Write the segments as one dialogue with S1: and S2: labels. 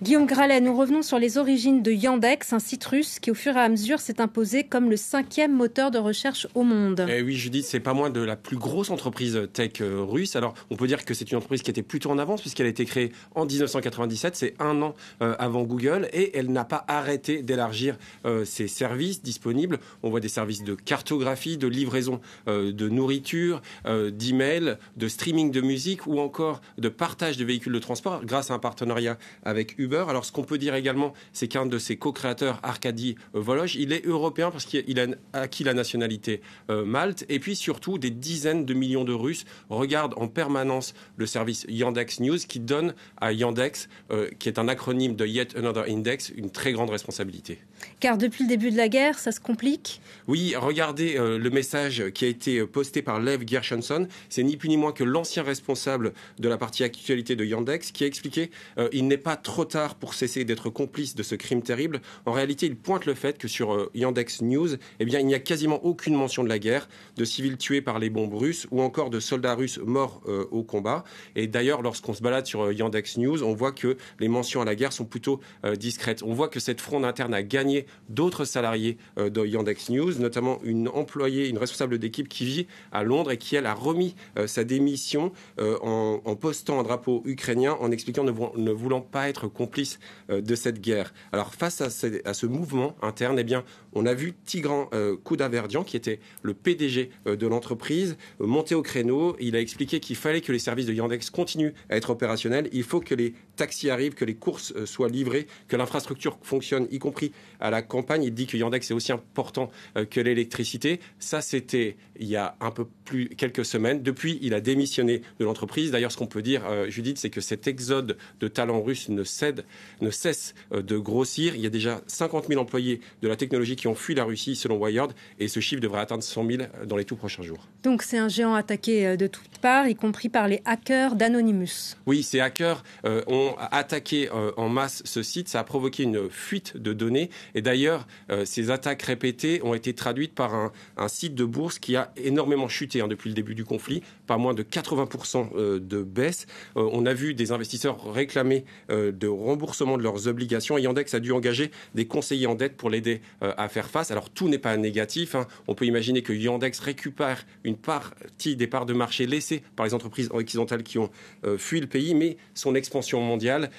S1: Guillaume Gralet, nous revenons sur les origines de Yandex, un site russe qui au fur et à mesure s'est imposé comme le cinquième moteur de recherche au monde.
S2: Eh oui, Judith, c'est pas moins de la plus grosse entreprise tech euh, russe. Alors, on peut dire que c'est une entreprise qui était plutôt en avance puisqu'elle a été créée en 1997, c'est un an euh, avant Google, et elle n'a pas arrêté d'élargir euh, ses services disponibles. On voit des services de cartographie, de livraison de nourriture, d'email, de streaming de musique ou encore de partage de véhicules de transport grâce à un partenariat avec Uber. Alors, ce qu'on peut dire également, c'est qu'un de ses co-créateurs, Arkady Voloj, il est européen parce qu'il a acquis la nationalité Malte. Et puis surtout, des dizaines de millions de Russes regardent en permanence le service Yandex News qui donne à Yandex, euh, qui est un acronyme de Yet Another Index, une très grande responsabilité.
S1: Car depuis le début de la guerre, ça se complique
S2: Oui, regardez euh, le message qui a été posté par Lev Gershenson. C'est ni plus ni moins que l'ancien responsable de la partie actualité de Yandex qui a expliqué euh, il n'est pas trop tard pour cesser d'être complice de ce crime terrible. En réalité, il pointe le fait que sur Yandex News, eh bien, il n'y a quasiment aucune mention de la guerre, de civils tués par les bombes russes ou encore de soldats russes morts au combat. Et d'ailleurs, lorsqu'on se balade sur Yandex News, on voit que les mentions à la guerre sont plutôt discrètes. On voit que cette fronde interne a gagné d'autres salariés euh, de Yandex News, notamment une employée, une responsable d'équipe qui vit à Londres et qui, elle, a remis euh, sa démission euh, en, postant un drapeau ukrainien en expliquant ne, voulant pas être complice de cette guerre. Alors, face à ce, mouvement interne, eh bien, on a vu Tigran Koudaverdian, qui était le PDG de l'entreprise, monter au créneau. Il a expliqué qu'il fallait que les services de Yandex continuent à être opérationnels. Il faut que les taxis arrivent, que les courses soient livrées, que l'infrastructure fonctionne, y compris à la campagne. Il dit que Yandex est aussi important euh, que l'électricité. Ça, c'était il y a un peu plus quelques semaines. Depuis, il a démissionné de l'entreprise. D'ailleurs, ce qu'on peut dire, euh, Judith, c'est que cet exode de talents russes ne, cède, ne cesse euh, de grossir. Il y a déjà 50 000 employés de la technologie qui ont fui la Russie, selon Wired, et ce chiffre devrait atteindre 100 000 dans les tout prochains jours.
S1: Donc, c'est un géant attaqué de toutes parts, y compris par les hackers d'Anonymous.
S2: Oui, ces hackers ont attaqué en masse ce site. Ça a provoqué une fuite de données et d'ailleurs, euh, ces attaques répétées ont été traduites par un, site de bourse qui a énormément chuté hein, depuis le début du conflit, par moins de 80% euh, de baisse. Euh, on a vu des investisseurs réclamer de remboursement de leurs obligations et Yandex a dû engager des conseillers en dette pour l'aider à faire face. Alors tout n'est pas négatif. Hein. On peut imaginer que Yandex récupère une partie des parts de marché laissées par les entreprises occidentales qui ont fui le pays, mais son expansion mondiale,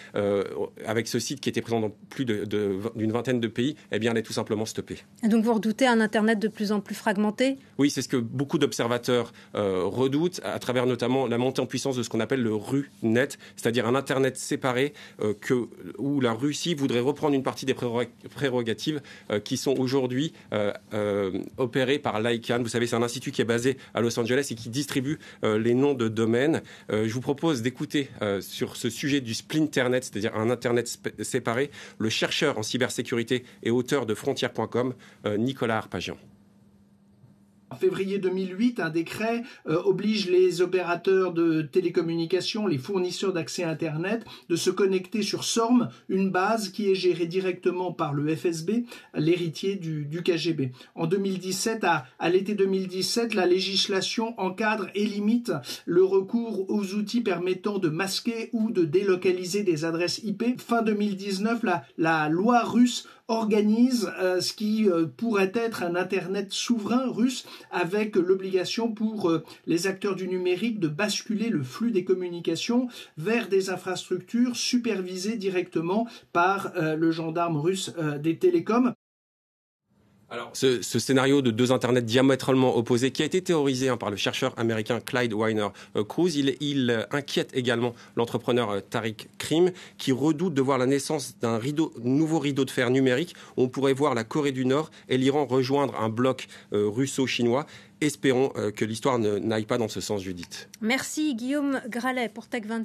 S2: avec ce site qui était présent dans plus d'une vingtaine de pays, eh bien, elle est tout simplement stoppée.
S1: Et donc vous redoutez un Internet de plus en plus fragmenté?
S2: Oui, c'est ce que beaucoup d'observateurs euh, redoutent, à travers notamment la montée en puissance de ce qu'on appelle le RUNet, c'est-à-dire un Internet séparé euh, que, où la Russie voudrait reprendre une partie des prérogatives euh, qui sont aujourd'hui opérées par l'ICANN. Vous savez, c'est un institut qui est basé à Los Angeles et qui distribue les noms de domaines. je vous propose d'écouter sur ce sujet du splinternet, c'est-à-dire un Internet séparé, le chercheur en cybersécurité et auteur de Frontières.com, euh, Nicolas Arpagian.
S3: En février 2008, un décret euh, oblige les opérateurs de télécommunications, les fournisseurs d'accès Internet, de se connecter sur SORM, une base qui est gérée directement par le FSB, l'héritier du, KGB. En 2017, à, l'été 2017, la législation encadre et limite le recours aux outils permettant de masquer ou de délocaliser des adresses IP. Fin 2019, la, la loi russe organise euh, ce qui euh, pourrait être un Internet souverain russe avec l'obligation pour euh, les acteurs du numérique de basculer le flux des communications vers des infrastructures supervisées directement par le gendarme russe des télécoms.
S2: Alors, ce, scénario de deux internets diamétralement opposés, qui a été théorisé hein, par le chercheur américain Clyde Weiner euh, Cruz, il, euh, inquiète également l'entrepreneur euh, Tariq Krim, qui redoute de voir la naissance d'un nouveau rideau de fer numérique. On pourrait voir la Corée du Nord et l'Iran rejoindre un bloc russo-chinois. Espérons que l'histoire n'aille pas dans ce sens, Judith.
S1: Merci Guillaume Gralet pour Tech 24.